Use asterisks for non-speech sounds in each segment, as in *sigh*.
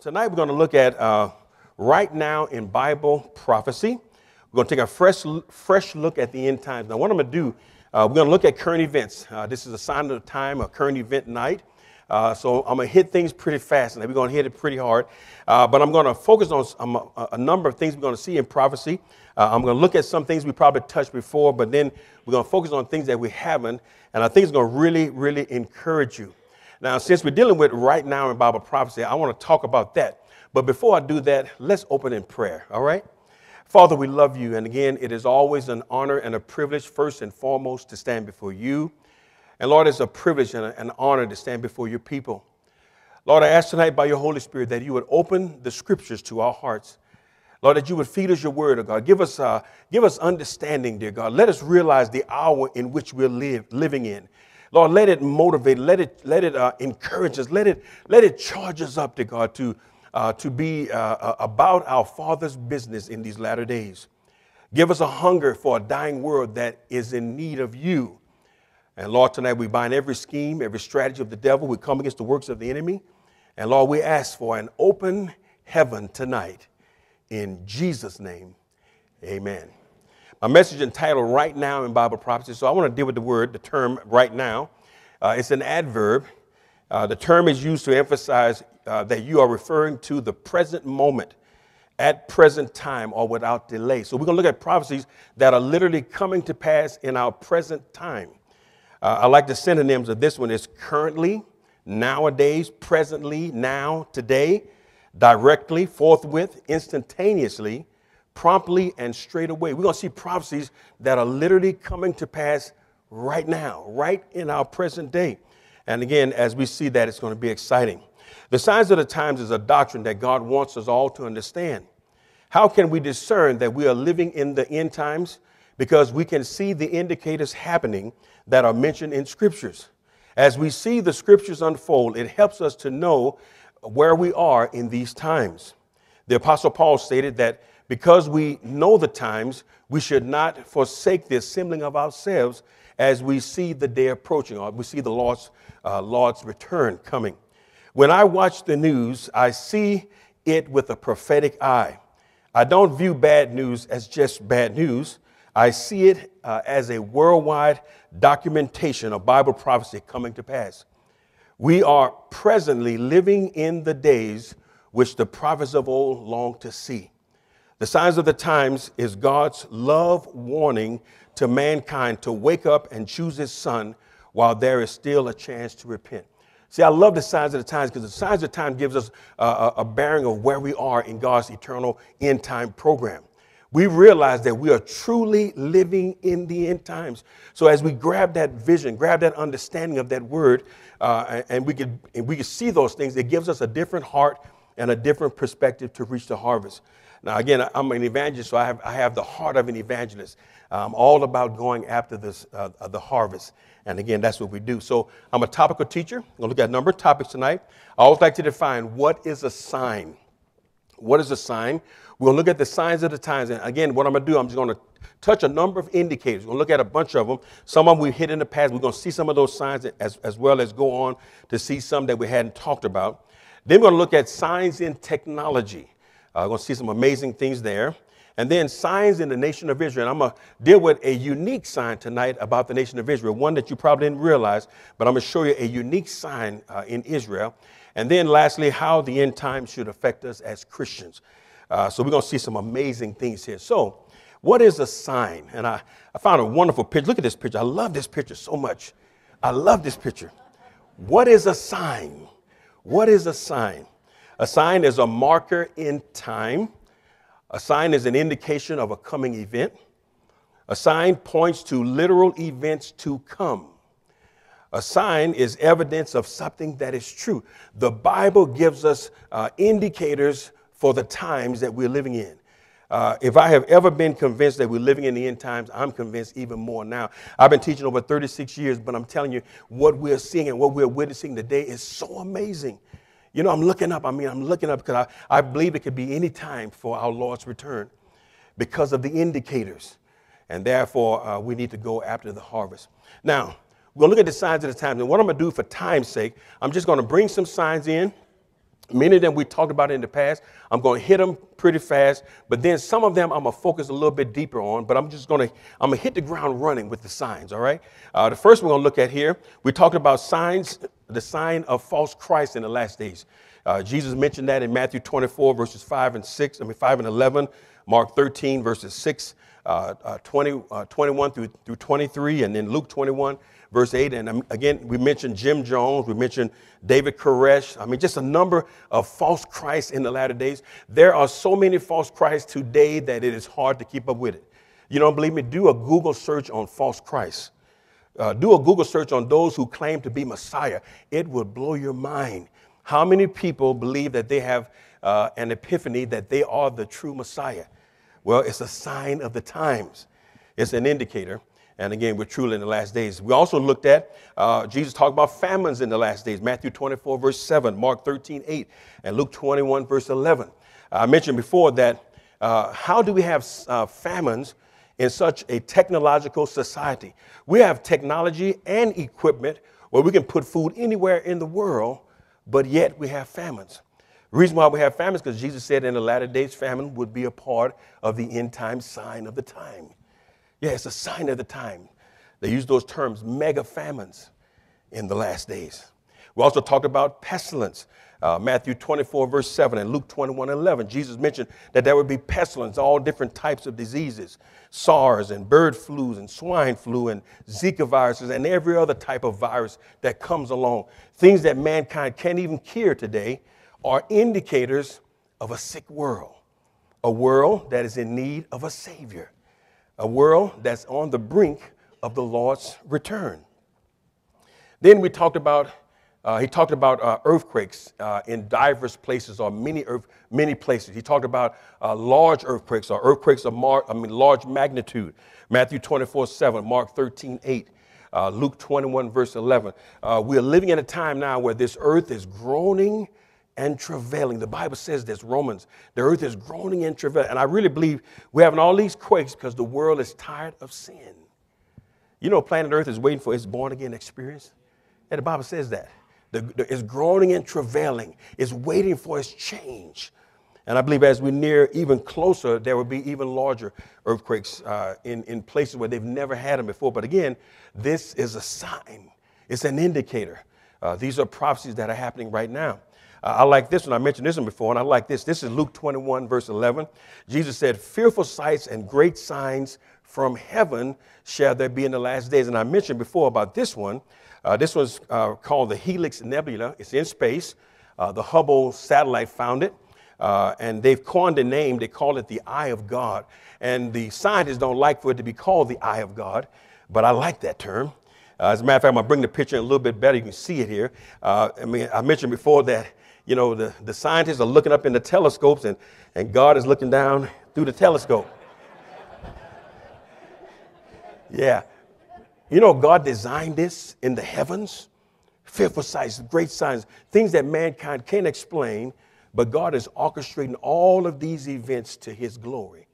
Tonight we're going to look at uh, right now in Bible prophecy. We're going to take a fresh, fresh look at the end times. Now, what I'm going to do, uh, we're going to look at current events. Uh, this is a sign of the time, a current event night. Uh, so I'm going to hit things pretty fast, and we're going to hit it pretty hard. Uh, but I'm going to focus on um, a, a, number of things we're going to see in prophecy. Uh, I'm going to look at some things we probably touched before, but then we're going to focus on things that we haven't, and I think it's going to really, really encourage you. Now, since we're dealing with right now in Bible prophecy, I want to talk about that. But before I do that, let's open in prayer, all right? Father, we love you. And again, it is always an honor and a privilege, first and foremost, to stand before you. And Lord, it's a privilege and an honor to stand before your people. Lord, I ask tonight by your Holy Spirit that you would open the scriptures to our hearts. Lord, that you would feed us your word, oh God. Give us, uh, give us understanding, dear God. Let us realize the hour in which we're live, living in. Lord, let it motivate, let it, let it uh, encourage us, let it, let it charge us up to God to, uh, to be uh, uh, about our Father's business in these latter days. Give us a hunger for a dying world that is in need of you. And Lord, tonight we bind every scheme, every strategy of the devil. We come against the works of the enemy. And Lord, we ask for an open heaven tonight. In Jesus' name, amen. My message entitled Right Now in Bible Prophecy. So I want to deal with the word, the term right now. Uh, it's an adverb. Uh, the term is used to emphasize uh, that you are referring to the present moment, at present time, or without delay. So we're going to look at prophecies that are literally coming to pass in our present time. Uh, I like the synonyms of this one is currently, nowadays, presently, now, today, directly, forthwith, instantaneously, promptly and straight away. We're going to see prophecies that are literally coming to pass right now, right in our present day. And again, as we see that, it's going to be exciting. The signs of the times is a doctrine that God wants us all to understand. How can we discern that we are living in the end times? Because we can see the indicators happening that are mentioned in scriptures. As we see the scriptures unfold, it helps us to know where we are in these times. The Apostle Paul stated that because we know the times, we should not forsake the assembling of ourselves as we see the day approaching or we see the Lord's, uh, Lord's return coming. When I watch the news, I see it with a prophetic eye. I don't view bad news as just bad news. I see it uh, as a worldwide documentation of Bible prophecy coming to pass. We are presently living in the days which the prophets of old longed to see. The signs of the times is God's love warning to mankind to wake up and choose his son while there is still a chance to repent. See, I love the signs of the times because the signs of the time gives us a, a bearing of where we are in God's eternal end time program. We realize that we are truly living in the end times. So as we grab that vision, grab that understanding of that word, uh, and we can and we can see those things, it gives us a different heart and a different perspective to reach the harvest. Now, again, I'm an evangelist, so I have, I have the heart of an evangelist. I'm all about going after this, uh, the harvest. And again, that's what we do. So I'm a topical teacher. I'm going to look at a number of topics tonight. I always like to define what is a sign. What is a sign? We'll look at the signs of the times. And again, what I'm going to do, I'm just going to touch a number of indicators. To look at a bunch of them. Some of them we hit in the past. We're going to see some of those signs as, as well as go on to see some that we hadn't talked about. Then we're going to look at signs in technology. Uh, we're going to see some amazing things there. And then signs in the nation of Israel. And I'm going to deal with a unique sign tonight about the nation of Israel, one that you probably didn't realize, but I'm going to show you a unique sign uh, in Israel. And then lastly, how the end times should affect us as Christians. Uh, so we're going to see some amazing things here. So, what is a sign? And I, I found a wonderful picture. Look at this picture. I love this picture so much. I love this picture. What is a sign? What is a sign? A sign is a marker in time. A sign is an indication of a coming event. A sign points to literal events to come. A sign is evidence of something that is true. The Bible gives us uh, indicators for the times that we're living in. Uh, if I have ever been convinced that we're living in the end times, I'm convinced even more now. I've been teaching over 36 years, but I'm telling you, what we're seeing and what we're witnessing today is so amazing. You know, I'm looking up. I mean, I'm looking up because I, I believe it could be any time for our Lord's return because of the indicators. And therefore, uh, we need to go after the harvest. Now, we're going to look at the signs of the times. And what I'm going to do for time's sake, I'm just going to bring some signs in. Many of them we talked about in the past. I'm going to hit them pretty fast, but then some of them I'm going to focus a little bit deeper on. But I'm just going to I'm going to hit the ground running with the signs. All right. Uh, the first we're going to look at here, we talked about signs, the sign of false Christ in the last days. Uh, Jesus mentioned that in Matthew 24 verses 5 and 6. I mean 5 and 11. Mark 13 verses 6, uh, uh 20, uh, 21 through through 23, and then Luke 21 verse 8. And um, again, we mentioned Jim Jones, we mentioned David Koresh. I mean, just a number of false Christs in the latter days. There are so many false Christs today that it is hard to keep up with it. You don't believe me? Do a Google search on false Christs. Uh, do a Google search on those who claim to be Messiah. It will blow your mind. How many people believe that they have uh, an epiphany that they are the true Messiah? Well, it's a sign of the times, it's an indicator. And again, we're truly in the last days. We also looked at uh, Jesus talked about famines in the last days Matthew 24, verse 7, Mark 13, 8, and Luke 21, verse 11. I mentioned before that uh, how do we have uh, famines in such a technological society? We have technology and equipment where we can put food anywhere in the world, but yet we have famines. The reason why we have famines because Jesus said in the latter days famine would be a part of the end time sign of the time. Yeah, it's a sign of the time. They use those terms, mega famines in the last days. We also talked about pestilence. Uh, Matthew 24, verse 7, and Luke 21, 11. Jesus mentioned that there would be pestilence, all different types of diseases SARS and bird flus and swine flu and Zika viruses and every other type of virus that comes along. Things that mankind can't even cure today are indicators of a sick world, a world that is in need of a Savior a world that's on the brink of the Lord's return. Then we talked about, uh, he talked about uh, earthquakes uh, in diverse places or many, earth, many places. He talked about uh, large earthquakes or earthquakes of mar- I mean, large magnitude. Matthew 24, 7, Mark 13, 8. Uh, Luke 21, verse 11. Uh, we are living in a time now where this earth is groaning and travailing. The Bible says this, Romans, the earth is groaning and travailing. And I really believe we're having all these quakes because the world is tired of sin. You know, planet Earth is waiting for its born again experience. And the Bible says that. The, the, it's groaning and travailing, it's waiting for its change. And I believe as we near even closer, there will be even larger earthquakes uh, in, in places where they've never had them before. But again, this is a sign, it's an indicator. Uh, these are prophecies that are happening right now. Uh, I like this one. I mentioned this one before, and I like this. This is Luke 21, verse 11. Jesus said, Fearful sights and great signs from heaven shall there be in the last days. And I mentioned before about this one. Uh, this was uh, called the Helix Nebula. It's in space. Uh, the Hubble satellite found it. Uh, and they've coined a name. They call it the Eye of God. And the scientists don't like for it to be called the Eye of God, but I like that term. Uh, as a matter of fact, I'm going to bring the picture in a little bit better. You can see it here. Uh, I mean, I mentioned before that you know, the, the scientists are looking up in the telescopes and, and God is looking down through the telescope. *laughs* yeah. You know, God designed this in the heavens. Fearful sights, great signs, things that mankind can't explain, but God is orchestrating all of these events to his glory.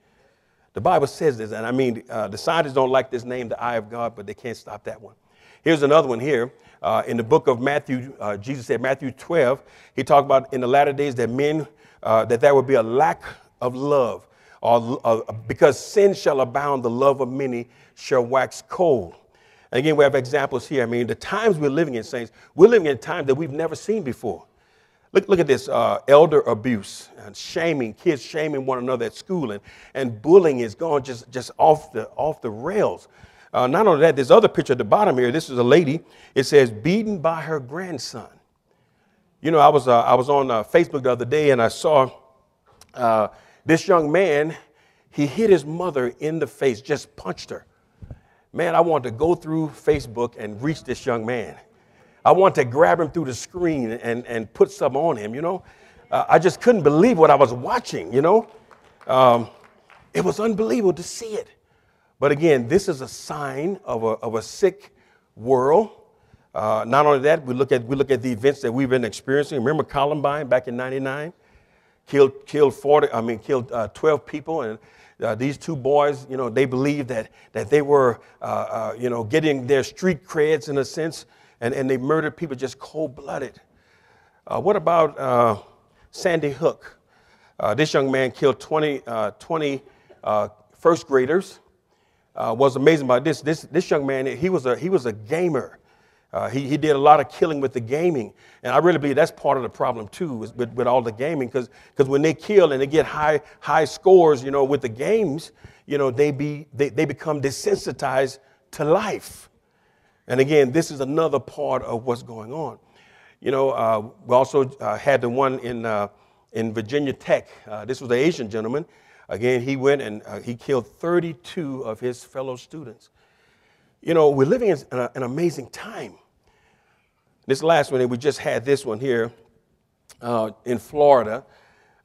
The Bible says this, and I mean, uh, the scientists don't like this name, the eye of God, but they can't stop that one. Here's another one here. Uh, in the book of Matthew, uh, Jesus said, Matthew 12, he talked about in the latter days that men, uh, that there would be a lack of love, or, uh, because sin shall abound, the love of many shall wax cold. Again, we have examples here. I mean, the times we're living in, saints, we're living in times that we've never seen before. Look, look at this uh, elder abuse and shaming, kids shaming one another at school, and, and bullying is going just, just off, the, off the rails. Uh, not only that, this other picture at the bottom here, this is a lady. It says, beaten by her grandson. You know, I was, uh, I was on uh, Facebook the other day and I saw uh, this young man, he hit his mother in the face, just punched her. Man, I want to go through Facebook and reach this young man. I want to grab him through the screen and, and put some on him, you know. Uh, I just couldn't believe what I was watching, you know. Um, it was unbelievable to see it. But again, this is a sign of a, of a sick world. Uh, not only that, we look, at, we look at the events that we've been experiencing. Remember Columbine back in 99? Killed, killed 40, I mean, killed uh, 12 people. And uh, these two boys, you know, they believed that, that they were, uh, uh, you know, getting their street creds in a sense, and, and they murdered people just cold blooded. Uh, what about Sandy Hook. Uh, this young man killed 20, uh, 20 uh, first graders. Uh, was amazing about this. This, this young man, he was a, he was a gamer. Uh, he, he did a lot of killing with the gaming. And I really believe that's part of the problem too, with, with all the gaming. Because when they kill and they get high, high scores, you know, with the games, you know, they, be, they, they become desensitized to life. And again, this is another part of what's going on. You know, uh, we also uh, had the one in, uh, in Virginia Tech. Uh, this was an Asian gentleman. Again, he went and uh, he killed 32 of his fellow students. You know, we're living in an, an amazing time. This last one, and we just had this one here uh, in Florida.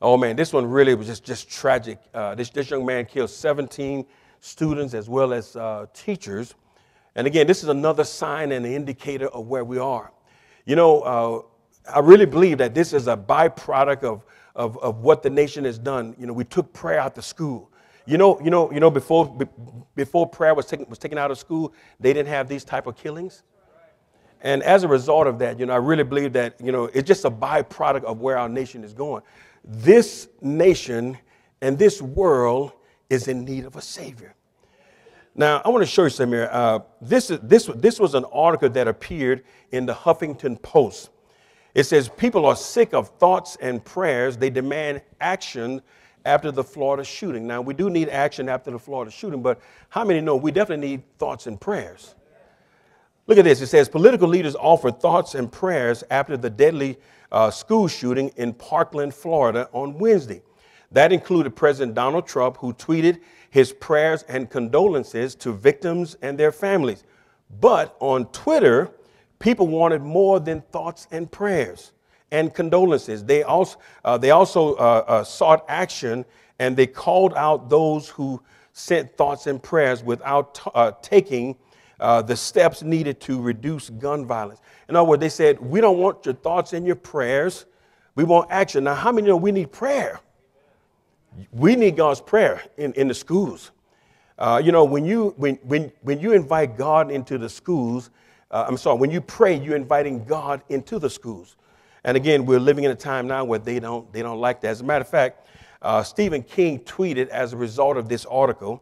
Oh man, this one really was just, just tragic. this, this young man killed 17 students as well as teachers. And again, this is another sign and an indicator of where we are. You know, uh, I really believe that this is a byproduct of, of, of what the nation has done. You know, we took prayer out to school. You know, you know, you know, before, before prayer was taken, was taken out of school, they didn't have these type of killings. And as a result of that, you know, I really believe that, you know, it's just a byproduct of where our nation is going. This nation and this world is in need of a savior. Now, I want to show you something here. Uh, this, is, this, this was an article that appeared in the Huffington Post. It says, People are sick of thoughts and prayers. They demand action after the Florida shooting. Now, we do need action after the Florida shooting, but how many know we definitely need thoughts and prayers? Look at this. It says, Political leaders offered thoughts and prayers after the deadly uh, school shooting in Parkland, Florida on Wednesday. That included President Donald Trump, who tweeted his prayers and condolences to victims and their families. But on Twitter, people wanted more than thoughts and prayers and condolences. They also, uh, they also uh, uh, sought action and they called out those who sent thoughts and prayers without uh, taking uh, the steps needed to reduce gun violence. In other words, they said, We don't want your thoughts and your prayers. We want action. Now, how many know we need prayer? we need God's prayer in, in the schools. Uh, you know, when you, when, when, when you invite God into the schools, uh, I'm sorry, when you pray, you're inviting God into the schools. And again, we're living in a time now where they don't, they don't like that. As a matter of fact, uh, Stephen King tweeted as a result of this article,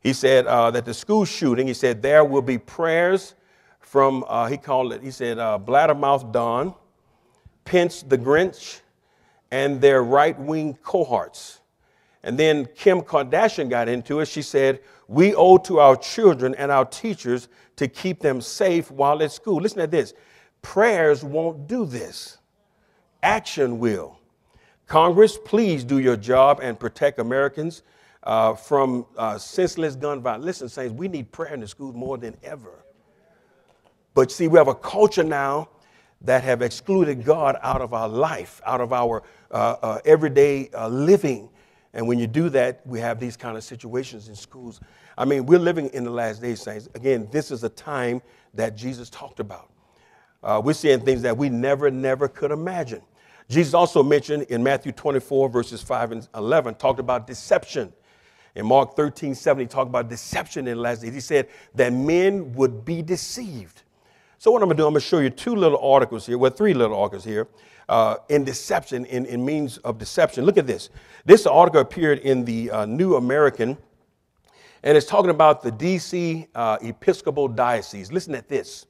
he said uh, that the school shooting, he said, there will be prayers from, uh, he called it, he said, uh, Blabbermouth Don, Pence the Grinch, and their right wing cohorts. And then Kim Kardashian got into it. She said, We owe to our children and our teachers to keep them safe while at school. Listen to this prayers won't do this, action will. Congress, please do your job and protect Americans uh, from uh, senseless gun violence. Listen, Saints, we need prayer in the schools more than ever. But see, we have a culture now that have excluded God out of our life, out of our uh, uh everyday uh, living. And when you do that, we have these kind of situations in schools. I mean, we're living in the last days, saints. Again, this is a time that Jesus talked about. We're seeing things that we never, never could imagine. Jesus also mentioned in Matthew 24, verses 5 and 11, talked about deception. In Mark 13, 7, he talked about deception in the last days. He said that men would be deceived. So, what I'm going to do, I'm going to show you two little articles here, well, three little articles here uh, in deception, in, in means of deception. Look at this. This article appeared in the uh, New American, and it's talking about the D.C. Uh, Episcopal Diocese. Listen at this.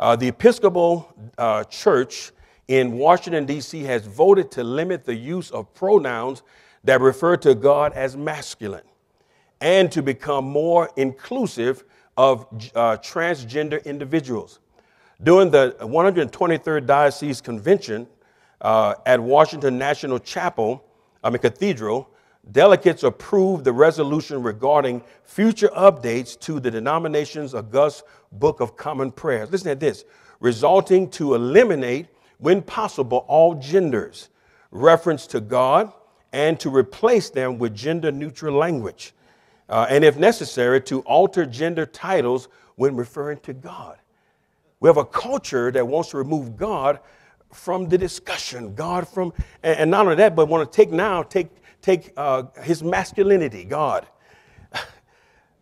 Uh, the Episcopal uh, Church in Washington, D.C. has voted to limit the use of pronouns that refer to God as masculine and to become more inclusive of uh, transgender individuals. During the 123rd Diocese Convention, uh, at Washington National Chapel, I mean Cathedral, delegates approved the resolution regarding future updates to the denomination's August Book of Common Prayers. Listen to this resulting to eliminate, when possible, all genders, reference to God, and to replace them with gender neutral language. Uh, and if necessary, to alter gender titles when referring to God. We have a culture that wants to remove God from the discussion. God from, and, and not only that, but want to take now, take, take uh, his masculinity, God. *laughs*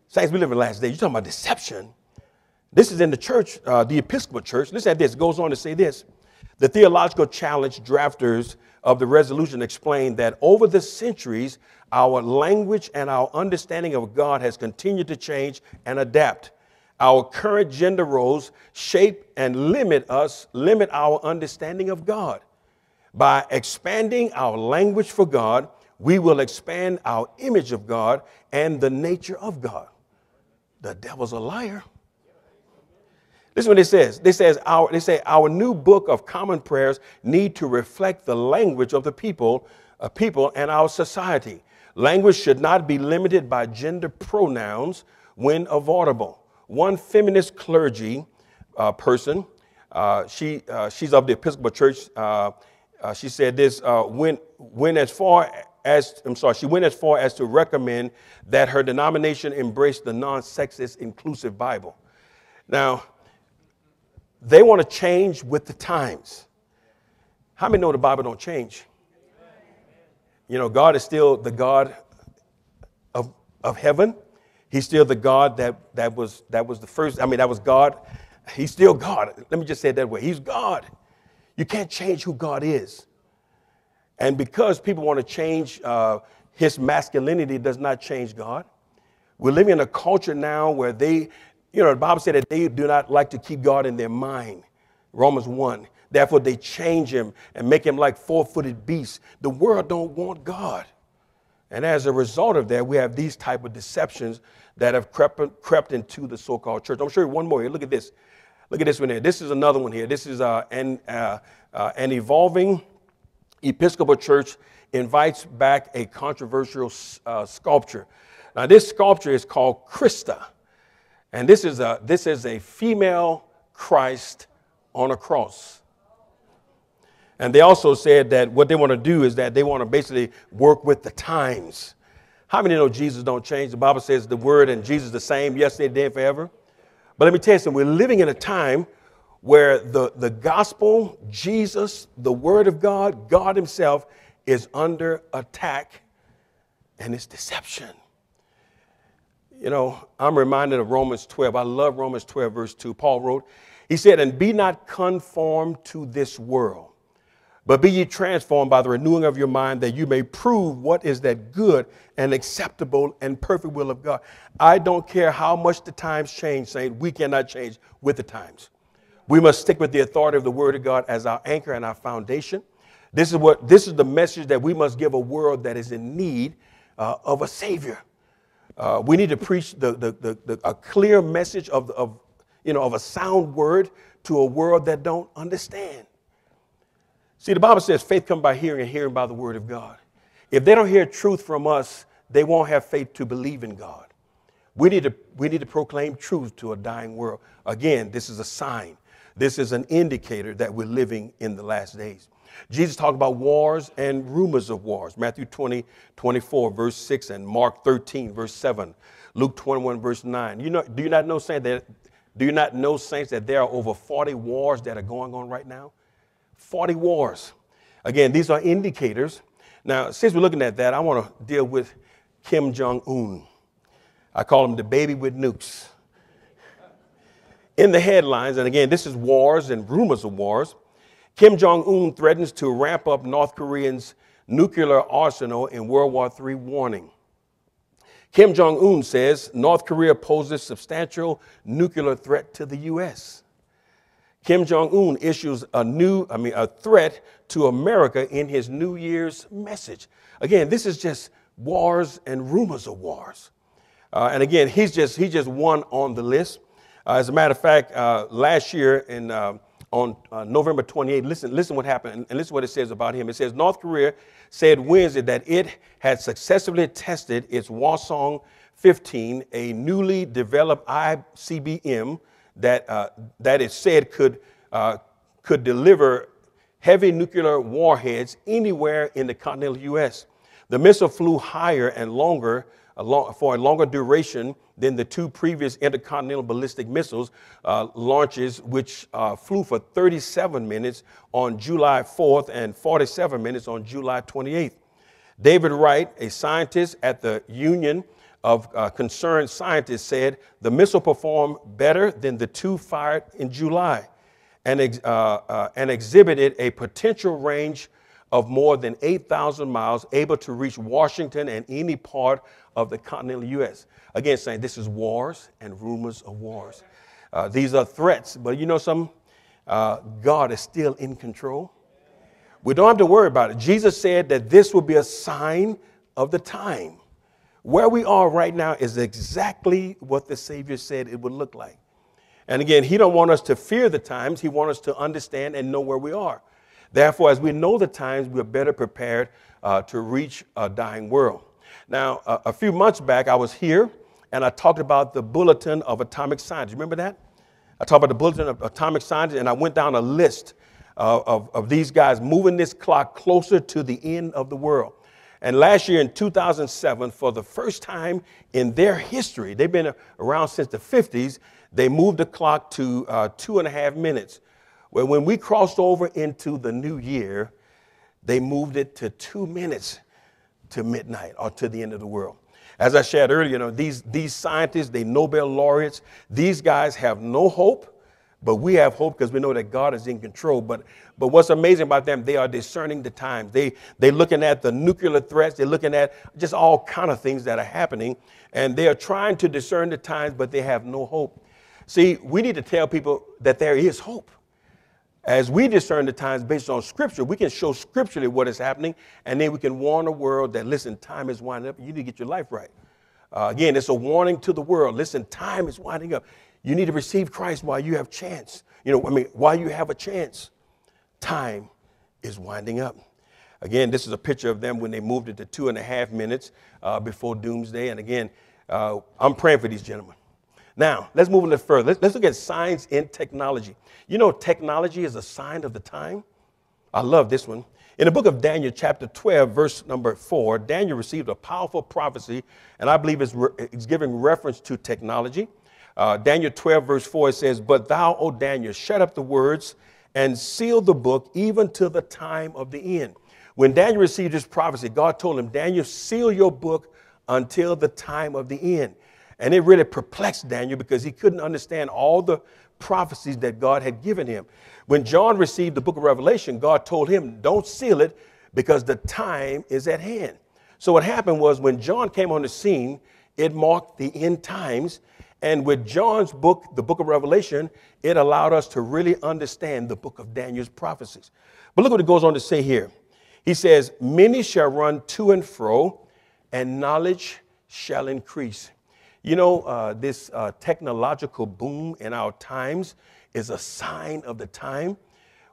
Saints, we live in the last days. You're talking about deception. This is in the church, uh, the Episcopal Church. Listen at this. It goes on to say this. The Theological Challenge drafters of the resolution explained that over the centuries, our language and our understanding of God has continued to change and adapt. Our current gender roles shape and limit us, limit our understanding of God. By expanding our language for God, we will expand our image of God and the nature of God. The devil's a liar. This is what it says. They says our they say our new book of common prayers need to reflect the language of the people, uh, people and our society. Language should not be limited by gender pronouns when avoidable. One feminist clergy uh, person, uh, she uh, she's of the Episcopal Church. Uh, uh, she said this: when when as far as I'm sorry, she went as far as to recommend that her denomination embrace the non-sexist inclusive Bible. Now they want to change with the times. How many know the Bible don't change? You know, God is still the God of, of heaven. He's still the God that, that, was, that was the first. I mean, that was God. He's still God. Let me just say it that way. He's God. You can't change who God is. And because people want to change uh, his masculinity, does not change God. We're living in a culture now where they, you know, the Bible said that they do not like to keep God in their mind. Romans 1. Therefore, they change him and make him like four-footed beasts. The world don't want God. And as a result of that, we have these type of deceptions that have crept, crept into the so-called church. I'm sure you one more here. Look at this. Look at this one here. This is another one here. This is uh, an, uh, uh, an evolving Episcopal church invites back a controversial uh, sculpture. Now, this sculpture is called Christa. And this is a, this is a female Christ on a cross. And they also said that what they want to do is that they want to basically work with the times. How many know Jesus don't change? The Bible says the word and Jesus the same yesterday, today, forever. But let me tell you something. We're living in a time where the, the gospel, Jesus, the word of God, God Himself is under attack and it's deception. You know, I'm reminded of Romans 12. I love Romans 12, verse 2. Paul wrote, He said, And be not conformed to this world, but be ye transformed by the renewing of your mind, that you may prove what is that good and acceptable and perfect will of God. I don't care how much the times change, saying we cannot change with the times. We must stick with the authority of the Word of God as our anchor and our foundation. This is what this is the message that we must give a world that is in need uh, of a Savior. Uh, we need to preach the, the, the, the, a clear message of, of, you know, of a sound word to a world that don't understand. See, the Bible says faith comes by hearing and hearing by the word of God. If they don't hear truth from us, they won't have faith to believe in God. We need to, we need to proclaim truth to a dying world. Again, this is a sign. This is an indicator that we're living in the last days. Jesus talked about wars and rumors of wars. Matthew 20, 24, verse 6, and Mark 13, verse 7, Luke 21, verse 9. You know, do you not know, saints, that do you not know, saints, that there are over 40 wars that are going on right now? 40 wars. Again, these are indicators. Now, since we're looking at that, I want to deal with Kim Jong Un. I call him the baby with nukes. In the headlines, and again, this is wars and rumors of wars. Kim Jong un threatens to ramp up North Korea's nuclear arsenal in World War III warning. Kim Jong un says North Korea poses substantial nuclear threat to the U.S. Kim Jong un issues a new, I mean, a threat to America in his New Year's message. Again, this is just wars and rumors of wars. Uh, and again, he's just, he's just one on the list. Uh, as a matter of fact, uh, last year in uh, on uh, November 28, listen, listen what happened, and listen what it says about him. It says North Korea said Wednesday that it had successfully tested its Hwasong 15, a newly developed ICBM that uh, that it said could uh, could deliver heavy nuclear warheads anywhere in the continental U.S. The missile flew higher and longer for a longer duration than the two previous intercontinental ballistic missiles uh, launches, which uh, flew for 37 minutes on July 4th and 47 minutes on July 28th. David Wright, a scientist at the Union of uh, Concerned Scientists, said the missile performed better than the two fired in July and, uh, uh, and exhibited a potential range of more than 8,000 miles, able to reach Washington and any part of the continental U.S. Again, saying this is wars and rumors of wars. Uh, these are threats, but you know something? Uh, God is still in control. We don't have to worry about it. Jesus said that this will be a sign of the time. Where we are right now is exactly what the Savior said it would look like. And again, He don't want us to fear the times. He wants us to understand and know where we are. Therefore, as we know the times, we're better prepared uh, to reach a dying world. Now, a, few months back, I was here and I talked about the Bulletin of Atomic Science. Remember that? I talked about the Bulletin of Atomic Science and I went down a list uh, of, of these guys moving this clock closer to the end of the world. And last year in 2007, for the first time in their history, they've been around since the 50s, they moved the clock to uh, two and a half minutes. Well, when we crossed over into the new year, they moved it to two minutes to midnight or to the end of the world. As I shared earlier, you know, these, these scientists, they Nobel laureates, these guys have no hope, but we have hope because we know that God is in control. But, but what's amazing about them, they are discerning the times. They, they're looking at the nuclear threats. They're looking at just all kind of things that are happening. And they are trying to discern the times, but they have no hope. See, we need to tell people that there is hope. As we discern the times based on scripture, we can show scripturally what is happening, and then we can warn the world that, listen, time is winding up. You need to get your life right. Uh, again, it's a warning to the world. Listen, time is winding up. You need to receive Christ while you have chance. You know, I mean, while you have a chance, time is winding up. Again, this is a picture of them when they moved it to two and a half minutes uh, before doomsday. And again, uh, I'm praying for these gentlemen. Now, let's move a little further. Let's, let's look at science and technology. You know, technology is a sign of the time. I love this one. In the book of Daniel, chapter 12, verse number 4, Daniel received a powerful prophecy, and I believe it's, re- it's giving reference to technology. Uh, Daniel 12, verse 4, it says, But thou, O Daniel, shut up the words and seal the book even to the time of the end. When Daniel received this prophecy, God told him, Daniel, seal your book until the time of the end. And it really perplexed Daniel because he couldn't understand all the prophecies that God had given him. When John received the book of Revelation, God told him, Don't seal it because the time is at hand. So, what happened was when John came on the scene, it marked the end times. And with John's book, the book of Revelation, it allowed us to really understand the book of Daniel's prophecies. But look what it goes on to say here. He says, Many shall run to and fro, and knowledge shall increase. You know, uh, this uh, technological boom in our times is a sign of the time.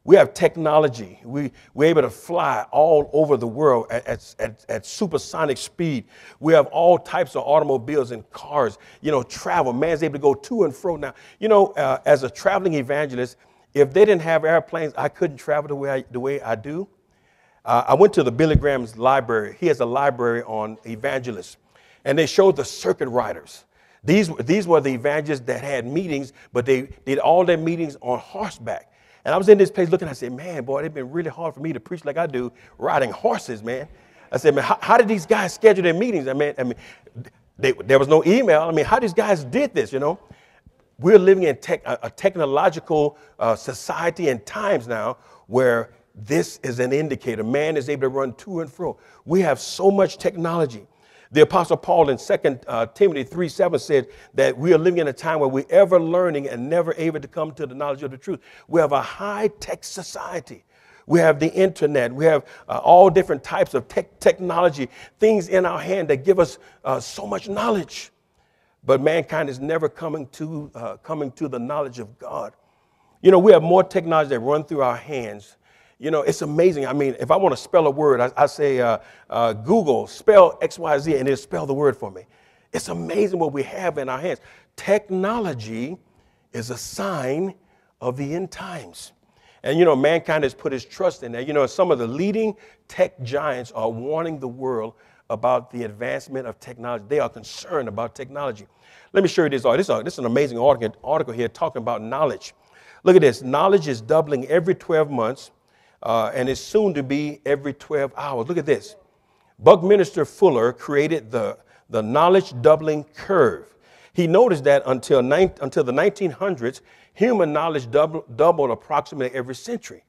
We have technology. We, we're able to fly all over the world at, at, at, supersonic speed. We have all types of automobiles and cars. You know, travel. Man's able to go to and fro now. You know, uh, as a traveling evangelist, if they didn't have airplanes, I couldn't travel the way I, the way I do. Uh, I went to the Billy Graham's library. He has a library on evangelists and they showed the circuit riders. These, these were the evangelists that had meetings, but they did all their meetings on horseback. And I was in this place looking, I said, man, boy, it's been really hard for me to preach like I do, riding horses, man. I said, man, how, how did these guys schedule their meetings? I mean, I mean they, there was no email. I mean, how these guys did this, you know? We're living in tech, a, a, technological uh, society and times now where this is an indicator. Man is able to run to and fro. We have so much technology. The Apostle Paul in 2 uh, Timothy 3 7 said that we are living in a time where we're ever learning and never able to come to the knowledge of the truth. We have a high tech society. We have the internet. We have uh, all different types of tech technology, things in our hand that give us uh, so much knowledge. But mankind is never coming to, uh, coming to the knowledge of God. You know, we have more technology that run through our hands you know, it's amazing. I mean, if I want to spell a word, I, I say, uh, uh, Google, spell XYZ, and it'll spell the word for me. It's amazing what we have in our hands. Technology is a sign of the end times. And, you know, mankind has put his trust in that. You know, some of the leading tech giants are warning the world about the advancement of technology. They are concerned about technology. Let me show you this. This is, this is an amazing article, article here talking about knowledge. Look at this. Knowledge is doubling every 12 months uh, and it's soon to be every 12 hours. Look at this. Buckminster Fuller created the, the knowledge doubling curve. He noticed that until, until the 1900s, human knowledge double, doubled approximately every century.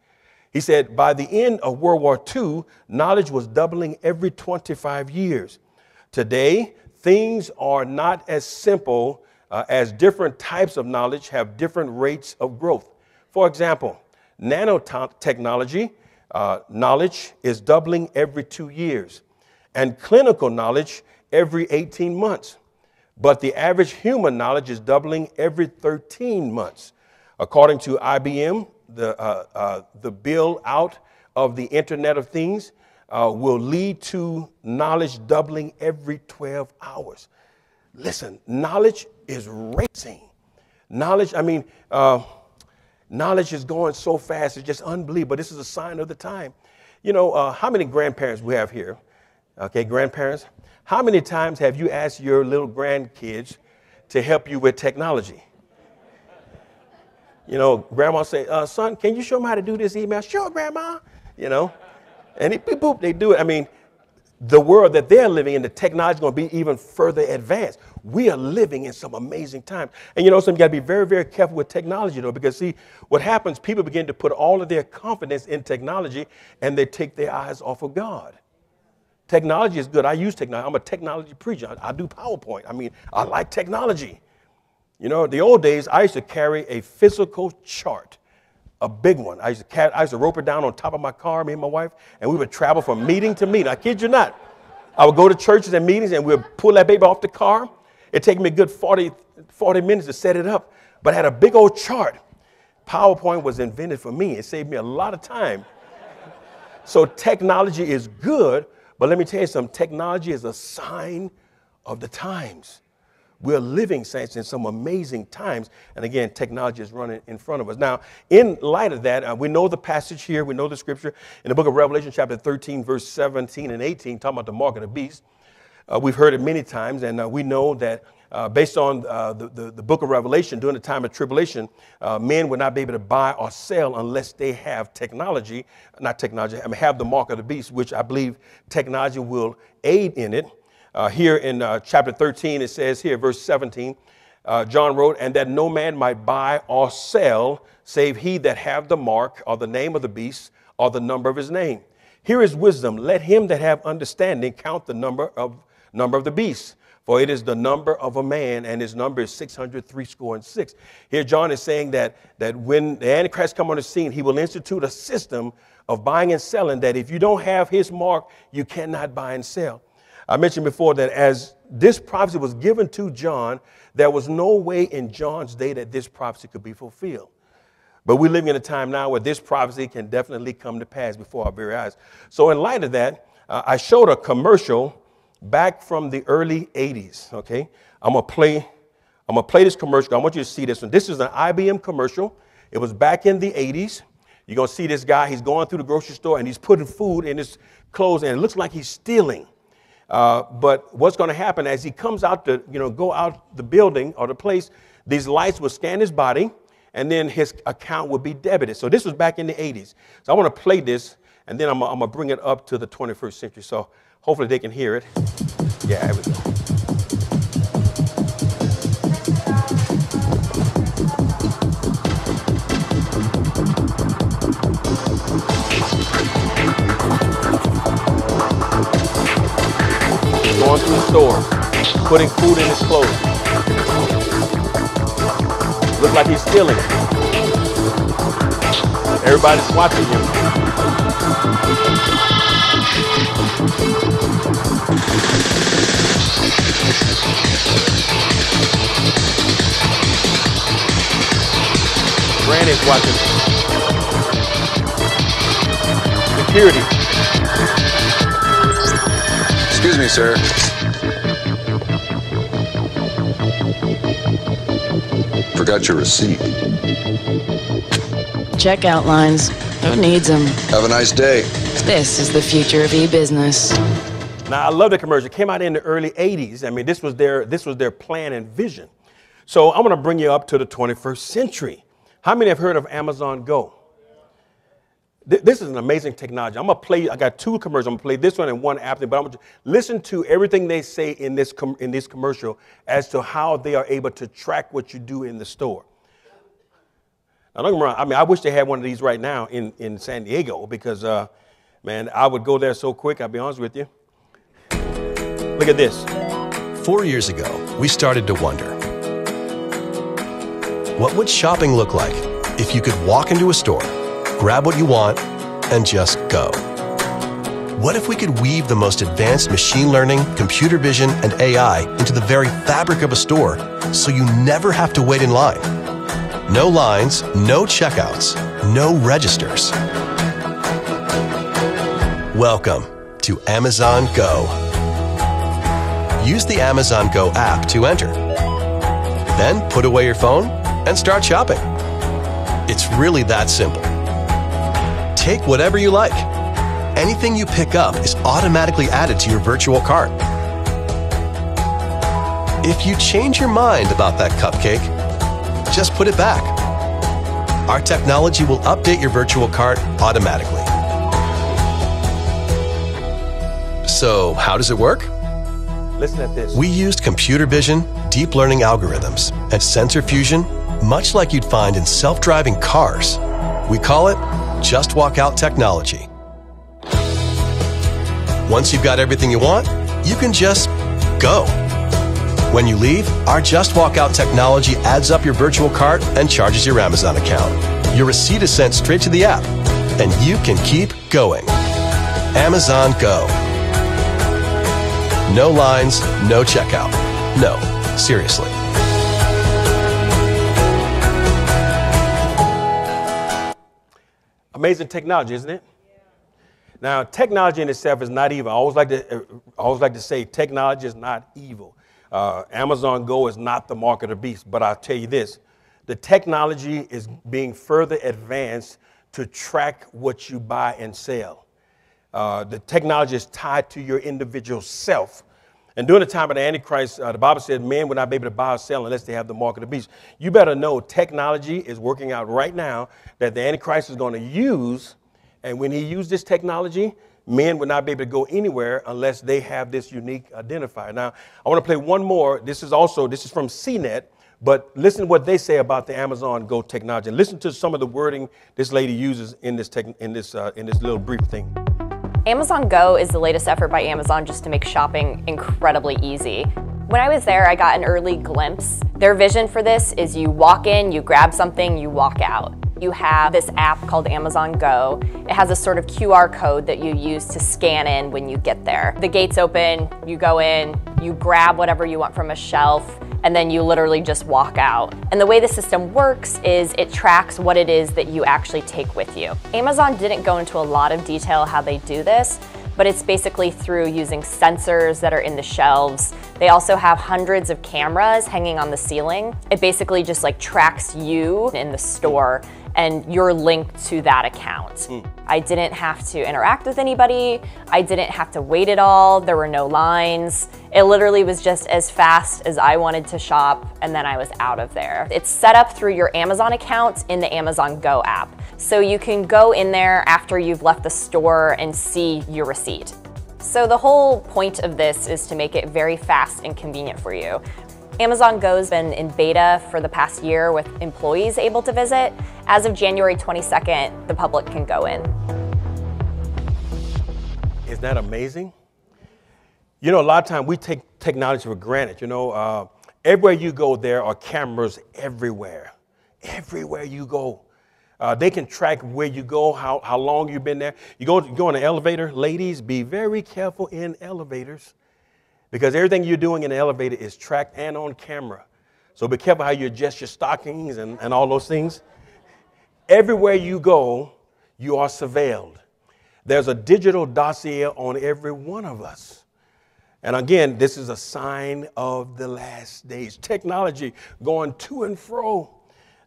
He said, by the end of World War II, knowledge was doubling every 25 years. Today, things are not as simple uh, as different types of knowledge have different rates of growth. For example, nanotechnology uh, knowledge is doubling every two years, and clinical knowledge every 18 months. But the average human knowledge is doubling every 13 months. According to IBM, the, uh, uh, the build out of the Internet of Things uh, will lead to knowledge doubling every 12 hours. Listen, knowledge is racing. Knowledge, I mean, uh, knowledge is going so fast, it's just unbelievable. This is a sign of the time. You know, uh, how many grandparents we have here? Okay, grandparents. How many times have you asked your little grandkids to help you with technology? You know, grandma say, uh, son, can you show me how to do this email? Sure, grandma. You know, and it, boop, boop, they do it. I mean, the world that they're living in, the technology is going to be even further advanced. We are living in some amazing times. And you know, so you got to be very, very careful with technology, though, because see, what happens, people begin to put all of their confidence in technology and they take their eyes off of God. Technology is good. I use technology. I'm a technology preacher. I, I do PowerPoint. I mean, I like technology. You know, the old days, I used to carry a physical chart, a big one. I used to, carry, I used to rope it down on top of my car, me and my wife, and we would travel from meeting to meeting. I kid you not. I would go to churches and meetings, and we'd pull that baby off the car. It'd take me a good 40, 40 minutes to set it up, but I had a big old chart. PowerPoint was invented for me. It saved me a lot of time. so technology is good, but let me tell you something technology is a sign of the times. We're living, saints, in some amazing times. And again, technology is running in front of us. Now, in light of that, uh, we know the passage here, we know the scripture in the book of Revelation, chapter 13, verse 17 and 18, talking about the mark of the beast. Uh, we've heard it many times, and uh, we know that uh, based on uh, the, the, the, book of Revelation, during the time of tribulation, uh, men would not be able to buy or sell unless they have technology, not technology, I mean, have the mark of the beast, which I believe technology will aid in it. Uh, here in uh, chapter 13, it says here, verse 17, uh, John wrote, and that no man might buy or sell save he that have the mark or the name of the beast or the number of his name. Here is wisdom. Let him that have understanding count the number of number of the beast for it is the number of a man, and his number is 603 score and six. Here, John is saying that, that when the Antichrist come on the scene, he will institute a system of buying and selling that if you don't have his mark, you cannot buy and sell. I mentioned before that as this prophecy was given to John, there was no way in John's day that this prophecy could be fulfilled. But we're living in a time now where this prophecy can definitely come to pass before our very eyes. So, in light of that, uh, I showed a commercial back from the early 80s, okay? I'm gonna play, I'm gonna play this commercial. I want you to see this one. This is an IBM commercial. It was back in the 80s. You're gonna see this guy, he's going through the grocery store and he's putting food in his clothes, and it looks like he's stealing. Uh, but what's gonna happen as he comes out to, you know, go out the building or the place, these lights will scan his body, and then his account will be debited. So this was back in the 80s. So I want to play this, and then I'm, I'm going to bring it up to the 21st century. So Hopefully they can hear it. Yeah, there we go. Going to the store, putting food in his clothes. Looks like he's stealing. Everybody's watching him. Brandon's watching. Security. Excuse me, sir. Forgot your receipt. Checkout lines. Who needs them? Have a nice day. This is the future of e-business. Now I love the commercial. It came out in the early 80s. I mean, this was their this was their plan and vision. So I'm going to bring you up to the 21st century. How many have heard of Amazon Go? This is an amazing technology. I'm gonna play. I got two commercials. I'm gonna play this one and one after. But I'm gonna listen to everything they say in this com- in this commercial as to how they are able to track what you do in the store. Now, don't get me wrong. I mean, I wish they had one of these right now in, in San Diego because, uh, man, I would go there so quick. I'll be honest with you. Look at this. Four years ago, we started to wonder what would shopping look like if you could walk into a store, grab what you want, and just go? What if we could weave the most advanced machine learning, computer vision, and AI into the very fabric of a store so you never have to wait in line? No lines, no checkouts, no registers. Welcome to Amazon Go. Use the Amazon Go app to enter. Then put away your phone and start shopping. It's really that simple. Take whatever you like. Anything you pick up is automatically added to your virtual cart. If you change your mind about that cupcake, just put it back. Our technology will update your virtual cart automatically. So, how does it work? Listen at this. We used computer vision, deep learning algorithms, and sensor fusion, much like you'd find in self driving cars. We call it Just Walk Out technology. Once you've got everything you want, you can just go. When you leave, our Just Walk Out technology adds up your virtual cart and charges your Amazon account. Your receipt is sent straight to the app, and you can keep going. Amazon Go. No lines, no checkout. No, seriously. Amazing technology, isn't it? Now, technology in itself is not evil. I always like to, uh, always like to say technology is not evil. Uh, Amazon Go is not the mark of the beast, but I'll tell you this the technology is being further advanced to track what you buy and sell. Uh, the technology is tied to your individual self. And during the time of the Antichrist, uh, the Bible said men would not be able to buy or sell unless they have the mark of the beast. You better know technology is working out right now that the Antichrist is going to use. And when he used this technology, men would not be able to go anywhere unless they have this unique identifier. Now, I want to play one more. This is also, this is from CNET, but listen to what they say about the Amazon Go technology. Listen to some of the wording this lady uses in this, tech, in this, uh, in this little brief thing. Amazon Go is the latest effort by Amazon just to make shopping incredibly easy. When I was there, I got an early glimpse. Their vision for this is you walk in, you grab something, you walk out. You have this app called Amazon Go. It has a sort of QR code that you use to scan in when you get there. The gates open, you go in, you grab whatever you want from a shelf, and then you literally just walk out. And the way the system works is it tracks what it is that you actually take with you. Amazon didn't go into a lot of detail how they do this, but it's basically through using sensors that are in the shelves. They also have hundreds of cameras hanging on the ceiling. It basically just like tracks you in the store and you're linked to that account. Mm. I didn't have to interact with anybody. I didn't have to wait at all. There were no lines. It literally was just as fast as I wanted to shop, and then I was out of there. It's set up through your Amazon account in the Amazon Go app. So you can go in there after you've left the store and see your receipt. So the whole point of this is to make it very fast and convenient for you. Amazon Go's been in beta for the past year with employees able to visit. As of January 22nd, the public can go in. Isn't that amazing? You know, a lot of times we take technology for granted. You know, uh, everywhere you go, there are cameras everywhere. Everywhere you go. Uh, they can track where you go, how, how long you've been there. You go, you go in an elevator, ladies, be very careful in elevators because everything you're doing in the elevator is tracked and on camera. So be careful how you adjust your stockings and, and all those things. Everywhere you go, you are surveilled. There's a digital dossier on every one of us. And again, this is a sign of the last days. Technology going to and fro.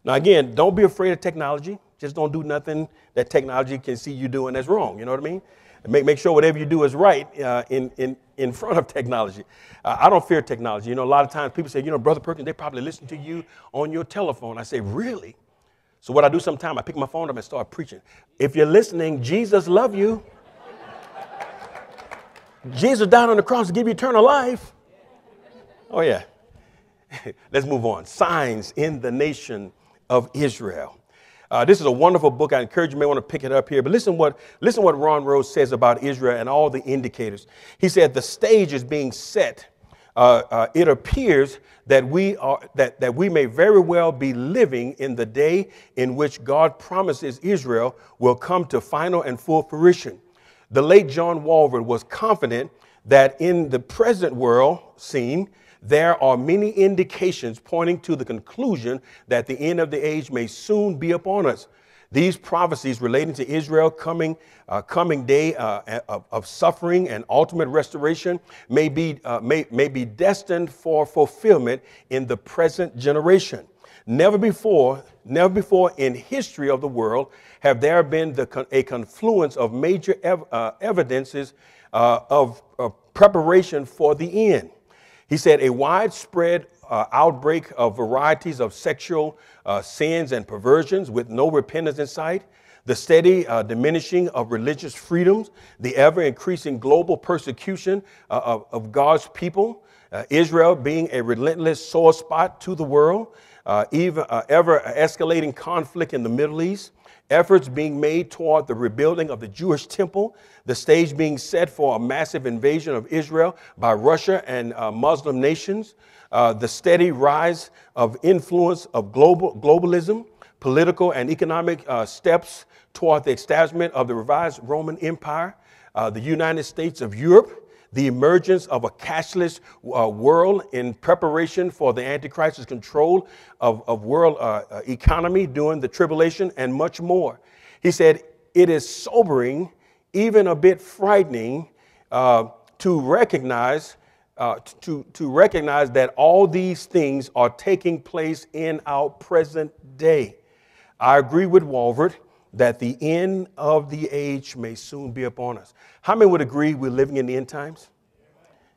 Now, again, don't be afraid of technology. Just don't do nothing that technology can see you doing that's wrong. You know what I mean? Make, make sure whatever you do is right uh, in, in, in front of technology. Uh, I don't fear technology. You know, a lot of times people say, you know, Brother Perkins, they probably listen to you on your telephone. I say, really? So what I do sometimes, I pick my phone up and start preaching. If you're listening, Jesus love you. Jesus died on the cross to give you eternal life. Oh, yeah. *laughs* Let's move on. Signs in the nation of Israel. Uh, this is a wonderful book. I encourage you, may want to pick it up here. But listen what, listen what Ron Rhodes says about Israel and all the indicators. He said the stage is being set. Uh, uh, it appears that we, are, that, that we may very well be living in the day in which God promises Israel will come to final and full fruition. The late John Walvoord was confident that in the present world scene, there are many indications pointing to the conclusion that the end of the age may soon be upon us. These prophecies relating to Israel coming, uh, coming day uh, of, of, suffering and ultimate restoration may be, uh, may, may be destined for fulfillment in the present generation. Never before, never before in history of the world have there been the, a confluence of major ev- uh, evidences uh, of, of preparation for the end. He said a widespread uh, outbreak of varieties of sexual uh, sins and perversions with no repentance in sight, the steady uh, diminishing of religious freedoms, the ever increasing global persecution uh, of, of, God's people, uh, Israel being a relentless sore spot to the world, uh, even, ever escalating conflict in the Middle East, efforts being made toward the rebuilding of the Jewish temple, the stage being set for a massive invasion of Israel by Russia and uh, Muslim nations, uh, the steady rise of influence of global, globalism, political and economic uh, steps toward the establishment of the revised Roman Empire, uh, the United States of Europe, the emergence of a cashless uh, world in preparation for the Antichrist's control of, of world uh, uh, economy during the tribulation, and much more. He said, It is sobering, even a bit frightening, uh, to recognize. Uh, to, to recognize that all these things are taking place in our present day. I agree with Walvoord that the end of the age may soon be upon us. How many would agree we're living in the end times?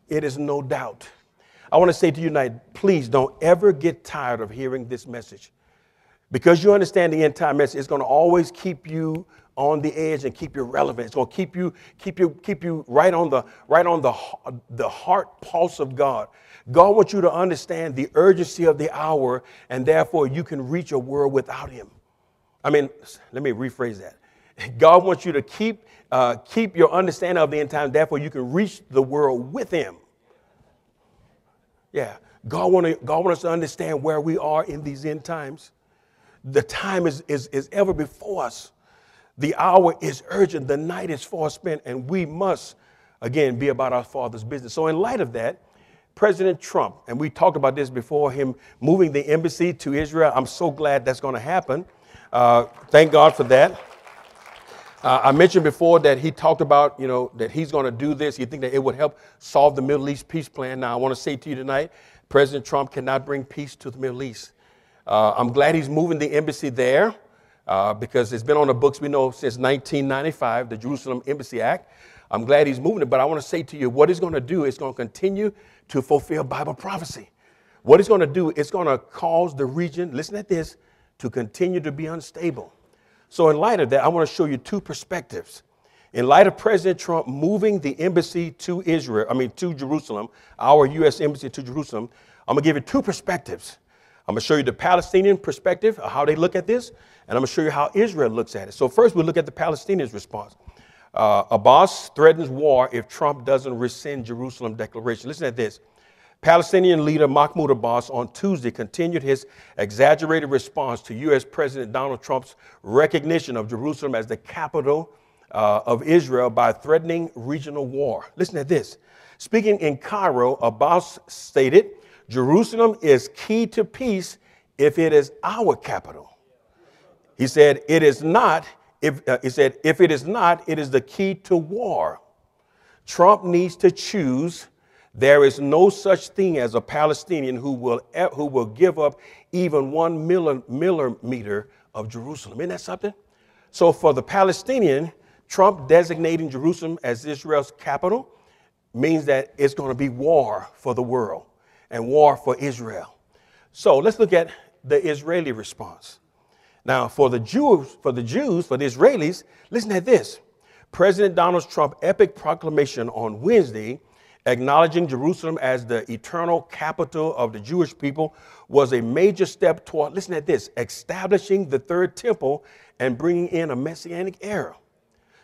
It is no doubt. I want to say to you tonight, please don't ever get tired of hearing this message. Because you understand the end time message, it's going to always keep you on the edge and keep you relevant. It's going to keep you, keep you, keep you right on the right on the, the heart pulse of God. God wants you to understand the urgency of the hour, and therefore you can reach a world without Him. I mean, let me rephrase that. God wants you to keep, uh, keep your understanding of the end times, therefore, you can reach the world with Him. Yeah, God wants God want us to understand where we are in these end times. The time is, is, is ever before us. The hour is urgent, the night is far spent, and we must, again, be about our Father's business. So, in light of that, President Trump, and we talked about this before him moving the embassy to Israel. I'm so glad that's going to happen. Uh, thank God for that. Uh, I mentioned before that he talked about, you know, that he's going to do this. You think that it would help solve the Middle East peace plan. Now, I want to say to you tonight, President Trump cannot bring peace to the Middle East. Uh, I'm glad he's moving the embassy there uh, because it's been on the books, we know, since 1995, the Jerusalem Embassy Act. I'm glad he's moving it, but I want to say to you, what he's going to do is going to continue to fulfill Bible prophecy. What he's going to do is going to cause the region, listen at this, to continue to be unstable. So, in light of that, I want to show you two perspectives. In light of President Trump moving the embassy to Israel, I mean, to Jerusalem, our U.S. embassy to Jerusalem, I'm going to give you two perspectives. I'm going to show you the Palestinian perspective, how they look at this, and I'm going to show you how Israel looks at it. So, first, we look at the Palestinians' response. Uh, Abbas threatens war if Trump doesn't rescind Jerusalem declaration. Listen at this. Palestinian leader Mahmoud Abbas on Tuesday continued his exaggerated response to U.S. President Donald Trump's recognition of Jerusalem as the capital uh, of Israel by threatening regional war. Listen to this. Speaking in Cairo, Abbas stated, Jerusalem is key to peace if it is our capital. He said, it is not, if, uh, he said, if it is not, it is the key to war. Trump needs to choose there is no such thing as a Palestinian who will, who will give up even one millimeter of Jerusalem. Isn't that something? So, for the Palestinian, Trump designating Jerusalem as Israel's capital means that it's going to be war for the world and war for Israel. So, let's look at the Israeli response. Now, for the Jews, for the Jews, for the Israelis, listen to this. President Donald Trump epic proclamation on Wednesday Acknowledging Jerusalem as the eternal capital of the Jewish people was a major step toward, listen at this, establishing the third temple and bringing in a messianic era.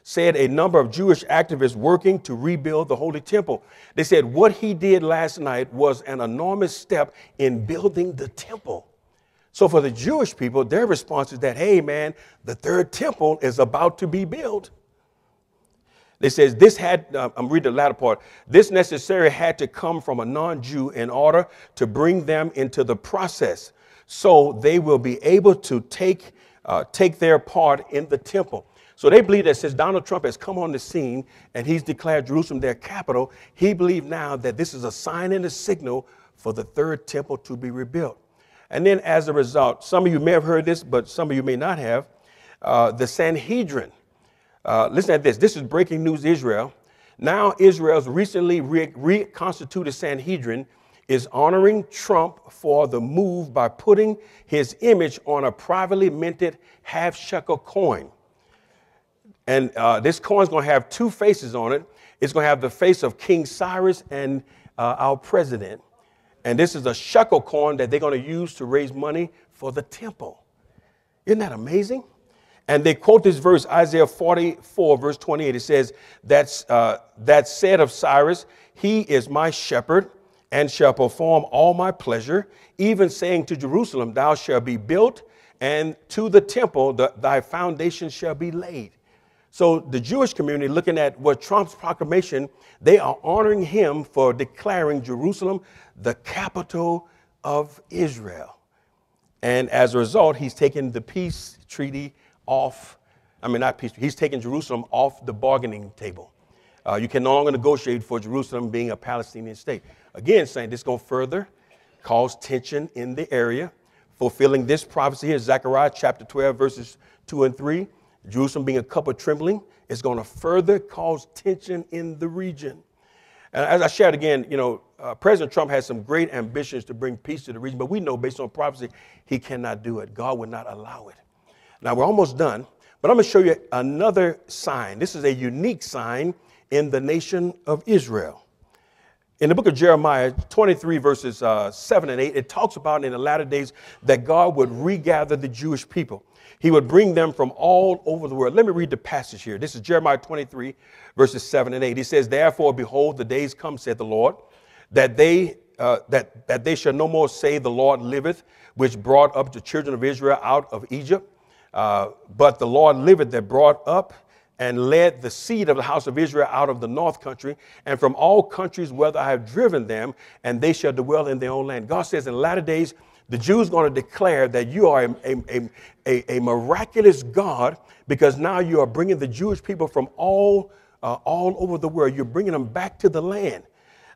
Said a number of Jewish activists working to rebuild the Holy Temple. They said what he did last night was an enormous step in building the temple. So for the Jewish people, their response is that, hey man, the third temple is about to be built. They says this had, uh, I'm reading the latter part, this necessarily had to come from a non-Jew in order to bring them into the process so they will be able to take, uh, take their part in the temple. So they believe that since Donald Trump has come on the scene and he's declared Jerusalem their capital, he believes now that this is a sign and a signal for the third temple to be rebuilt. And then as a result, some of you may have heard this, but some of you may not have, uh, the Sanhedrin uh, listen at this. This is breaking news Israel. Now, Israel's recently re- reconstituted Sanhedrin is honoring Trump for the move by putting his image on a privately minted half shekel coin. And uh, this coin is going to have two faces on it. It's going to have the face of King Cyrus and uh, our president. And this is a shekel coin that they're going to use to raise money for the temple. Isn't that amazing? And they quote this verse, Isaiah 44, verse 28. It says, That's, uh, that said of Cyrus, He is my shepherd and shall perform all my pleasure, even saying to Jerusalem, Thou shalt be built, and to the temple, the, thy foundation shall be laid. So the Jewish community, looking at what Trump's proclamation, they are honoring him for declaring Jerusalem the capital of Israel. And as a result, he's taken the peace treaty off, I mean, not peace, he's taken Jerusalem off the bargaining table. Uh, you can no longer negotiate for Jerusalem being a Palestinian state. Again, saying this is going to further cause tension in the area. Fulfilling this prophecy here, Zechariah chapter 12, verses 2 and 3. Jerusalem being a cup of trembling is going to further cause tension in the region. And as I shared again, you know, uh, President Trump has some great ambitions to bring peace to the region, but we know based on prophecy, he cannot do it. God would not allow it. Now we're almost done, but I'm going to show you another sign. This is a unique sign in the nation of Israel. In the book of Jeremiah 23, verses uh, 7 and 8, it talks about in the latter days that God would regather the Jewish people. He would bring them from all over the world. Let me read the passage here. This is Jeremiah 23, verses 7 and 8. He says, Therefore, behold, the days come, said the Lord, that they uh, that, that they shall no more say, The Lord liveth, which brought up the children of Israel out of Egypt uh, but the Lord liveth that brought up and led the seed of the house of Israel out of the north country and from all countries whether I have driven them, and they shall dwell in their own land. God says in latter days, the Jews going to declare that you are a, a, a, a, miraculous God because now you are bringing the Jewish people from all, uh, all over the world. You're bringing them back to the land.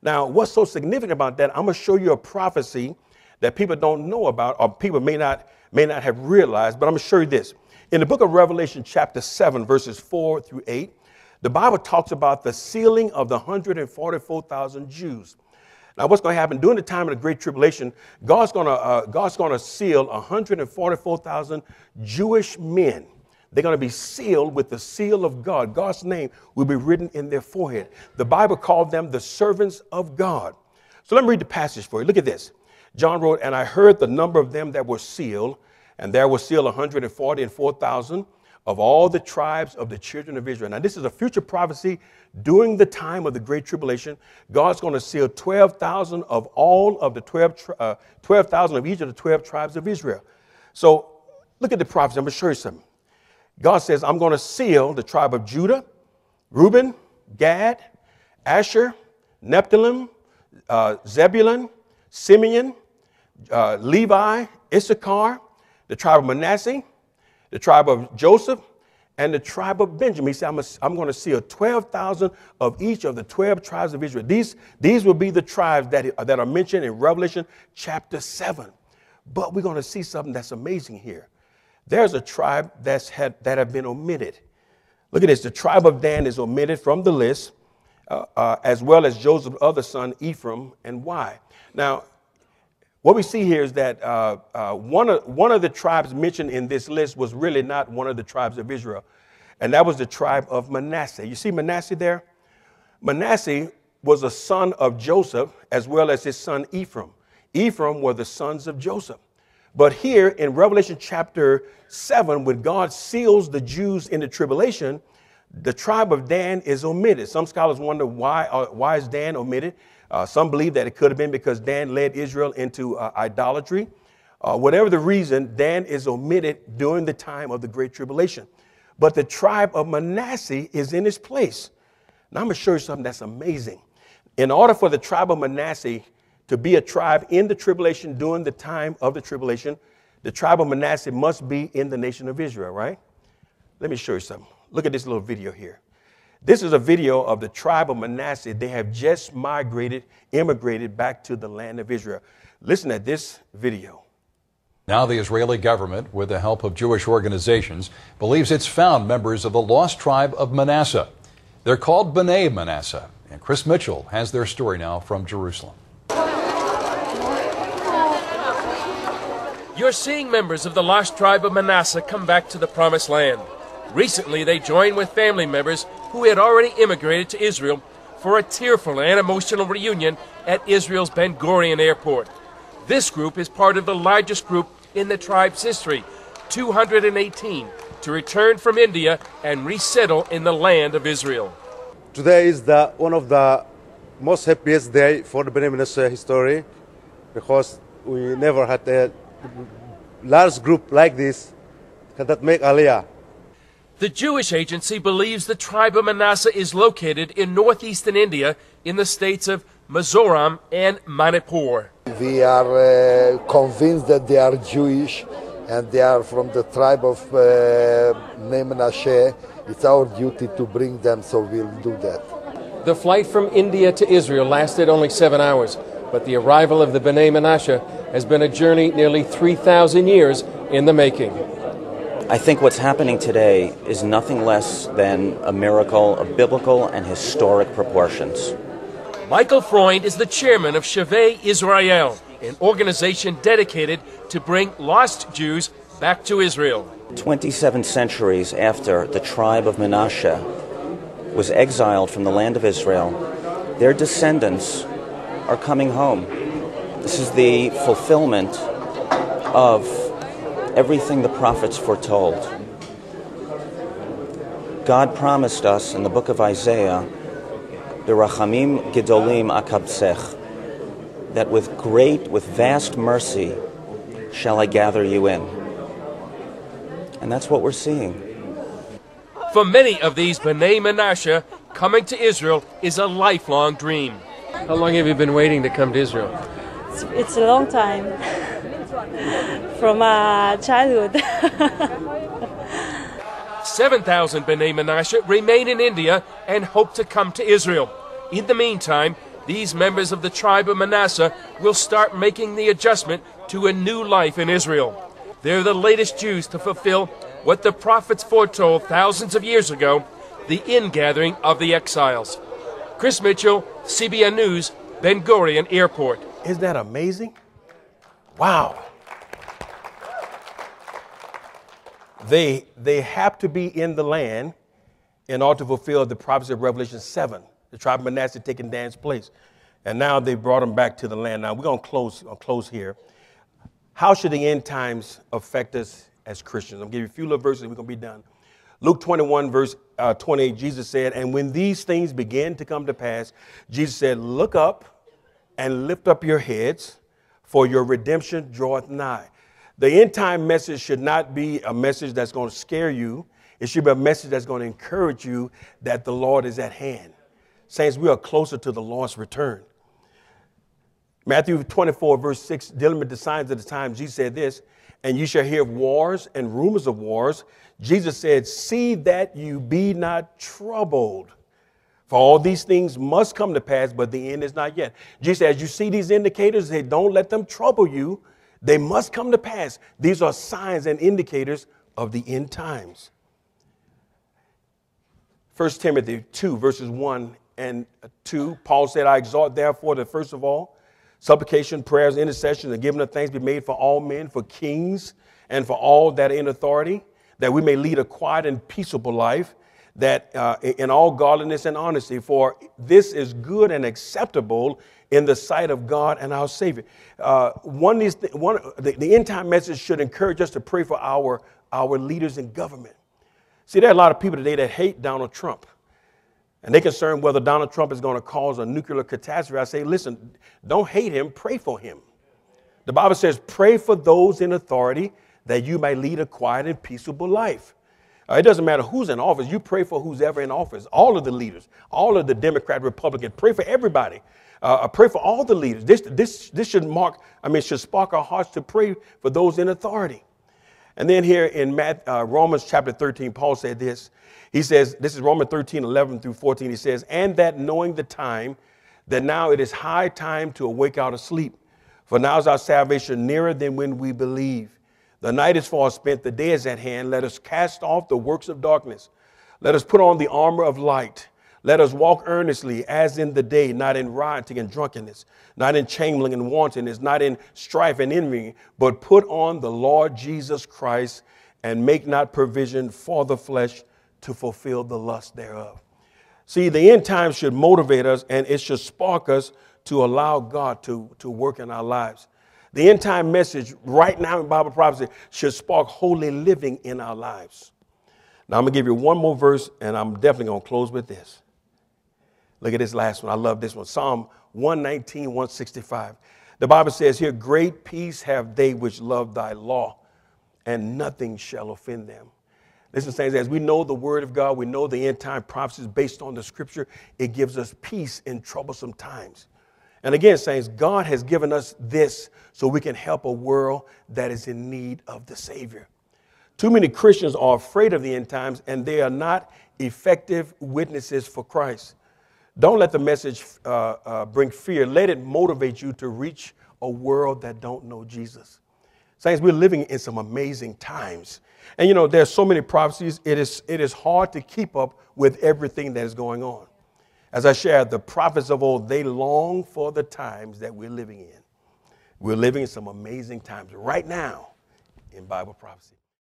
Now, what's so significant about that? I'm going to show you a prophecy that people don't know about or people may not may not have realized, but I'm going to show you this. In the book of Revelation, chapter 7, verses 4 through 8, the Bible talks about the sealing of the 144,000 Jews. Now, what's going to happen during the time of the Great Tribulation? God's going to, uh, God's going to seal 144,000 Jewish men. They're going to be sealed with the seal of God. God's name will be written in their forehead. The Bible called them the servants of God. So let me read the passage for you. Look at this. John wrote, And I heard the number of them that were sealed, and there were sealed 140 and 4,000 of all the tribes of the children of Israel. Now, this is a future prophecy during the time of the Great Tribulation. God's going to seal 12,000 of all of the 12, uh, 12,000 of each of the 12 tribes of Israel. So, look at the prophecy. I'm going to show you something. God says, I'm going to seal the tribe of Judah, Reuben, Gad, Asher, Nephthalim, uh, Zebulun, Simeon, uh, Levi, Issachar, the tribe of Manasseh, the tribe of Joseph, and the tribe of Benjamin. He said, I'm, I'm going to seal 12,000 of each of the 12 tribes of Israel. These, these will be the tribes that, that are mentioned in Revelation chapter 7. But we're going to see something that's amazing here. There's a tribe that's had, that have been omitted. Look at this. The tribe of Dan is omitted from the list, uh, uh, as well as Joseph's other son, Ephraim. And why? Now, what we see here is that uh, uh, one, of, one of the tribes mentioned in this list was really not one of the tribes of Israel, and that was the tribe of Manasseh. You see Manasseh there? Manasseh was a son of Joseph as well as his son Ephraim. Ephraim were the sons of Joseph. But here in Revelation chapter 7, when God seals the Jews in the tribulation, the tribe of Dan is omitted. Some scholars wonder why, uh, why is Dan omitted? Uh, some believe that it could have been because Dan led Israel into uh, idolatry. Uh, whatever the reason, Dan is omitted during the time of the Great Tribulation. But the tribe of Manasseh is in its place. Now, I'm going to show you something that's amazing. In order for the tribe of Manasseh to be a tribe in the tribulation during the time of the tribulation, the tribe of Manasseh must be in the nation of Israel, right? Let me show you something. Look at this little video here. This is a video of the tribe of Manasseh. They have just migrated, immigrated back to the land of Israel. Listen at this video. Now, the Israeli government, with the help of Jewish organizations, believes it's found members of the lost tribe of Manasseh. They're called B'nai Manasseh. And Chris Mitchell has their story now from Jerusalem. You're seeing members of the lost tribe of Manasseh come back to the Promised Land. Recently, they joined with family members who had already immigrated to Israel for a tearful and emotional reunion at Israel's Ben Gurion Airport. This group is part of the largest group in the tribe's history, 218, to return from India and resettle in the land of Israel. Today is the one of the most happiest day for the Manasseh history because we never had a large group like this that make Aliyah. The Jewish Agency believes the tribe of Manasseh is located in northeastern India in the states of Mizoram and Manipur. We are uh, convinced that they are Jewish and they are from the tribe of uh, Menashe. It's our duty to bring them, so we'll do that. The flight from India to Israel lasted only seven hours, but the arrival of the B'nai Menashe has been a journey nearly 3,000 years in the making. I think what's happening today is nothing less than a miracle of biblical and historic proportions. Michael Freund is the chairman of Shavei Israel, an organization dedicated to bring lost Jews back to Israel. 27 centuries after the tribe of Menashe was exiled from the land of Israel, their descendants are coming home. This is the fulfillment of everything the prophets foretold. God promised us in the book of Isaiah, Birachamim Gedolim Akabsech, that with great, with vast mercy shall I gather you in. And that's what we're seeing. For many of these B'nai Menashe, coming to Israel is a lifelong dream. How long have you been waiting to come to Israel? It's, it's a long time. *laughs* From uh, childhood. *laughs* 7,000 B'nai Menashe remain in India and hope to come to Israel. In the meantime, these members of the tribe of Manasseh will start making the adjustment to a new life in Israel. They're the latest Jews to fulfill what the prophets foretold thousands of years ago the ingathering of the exiles. Chris Mitchell, CBN News, Ben Gurion Airport. Isn't that amazing? Wow. They, they have to be in the land in order to fulfill the prophecy of Revelation 7, the tribe of Manasseh taking Dan's place. And now they brought them back to the land. Now we're going to close, close here. How should the end times affect us as Christians? I'll give you a few little verses, we're going to be done. Luke 21, verse uh, 28, Jesus said, And when these things begin to come to pass, Jesus said, Look up and lift up your heads, for your redemption draweth nigh. The end time message should not be a message that's going to scare you. It should be a message that's going to encourage you that the Lord is at hand. Saints, we are closer to the Lord's return. Matthew 24, verse 6, dealing with the signs of the times, Jesus said this, and you shall hear of wars and rumors of wars. Jesus said, See that you be not troubled. For all these things must come to pass, but the end is not yet. Jesus As you see these indicators, they don't let them trouble you. They must come to pass. These are signs and indicators of the end times. 1 Timothy 2, verses 1 and 2, Paul said, I exhort therefore that first of all, supplication, prayers, intercession, and giving of thanks be made for all men, for kings, and for all that are in authority, that we may lead a quiet and peaceable life, that uh, in all godliness and honesty, for this is good and acceptable in the sight of God and our Savior. Uh, one, these th- one the, the end time message should encourage us to pray for our, our leaders in government. See, there are a lot of people today that hate Donald Trump. And they're concerned whether Donald Trump is going to cause a nuclear catastrophe. I say, listen, don't hate him, pray for him. The Bible says, pray for those in authority that you may lead a quiet and peaceable life. Uh, it doesn't matter who's in office. You pray for who's ever in office. All of the leaders, all of the Democrat, Republican. Pray for everybody. Uh, pray for all the leaders. This, this, this should mark, I mean, should spark our hearts to pray for those in authority. And then here in uh, Romans chapter 13, Paul said this. He says, this is Romans 13, 11 through 14. He says, and that knowing the time, that now it is high time to awake out of sleep. For now is our salvation nearer than when we believe. The night is far spent, the day is at hand. Let us cast off the works of darkness. Let us put on the armor of light. Let us walk earnestly as in the day, not in rioting and drunkenness, not in chambling and wantonness, not in strife and envy, but put on the Lord Jesus Christ and make not provision for the flesh to fulfill the lust thereof. See, the end times should motivate us and it should spark us to allow God to, to work in our lives. The end time message right now in Bible prophecy should spark holy living in our lives. Now, I'm going to give you one more verse, and I'm definitely going to close with this. Look at this last one. I love this one Psalm 119, 165. The Bible says here, Great peace have they which love thy law, and nothing shall offend them. Listen, saints, as we know the word of God, we know the end time prophecies based on the scripture, it gives us peace in troublesome times. And again, saints, God has given us this so we can help a world that is in need of the Savior. Too many Christians are afraid of the end times and they are not effective witnesses for Christ. Don't let the message uh, uh, bring fear. Let it motivate you to reach a world that don't know Jesus. Saints, we're living in some amazing times. And you know, there's so many prophecies, it is, it is hard to keep up with everything that is going on. As I shared, the prophets of old, they long for the times that we're living in. We're living in some amazing times right now in Bible prophecy.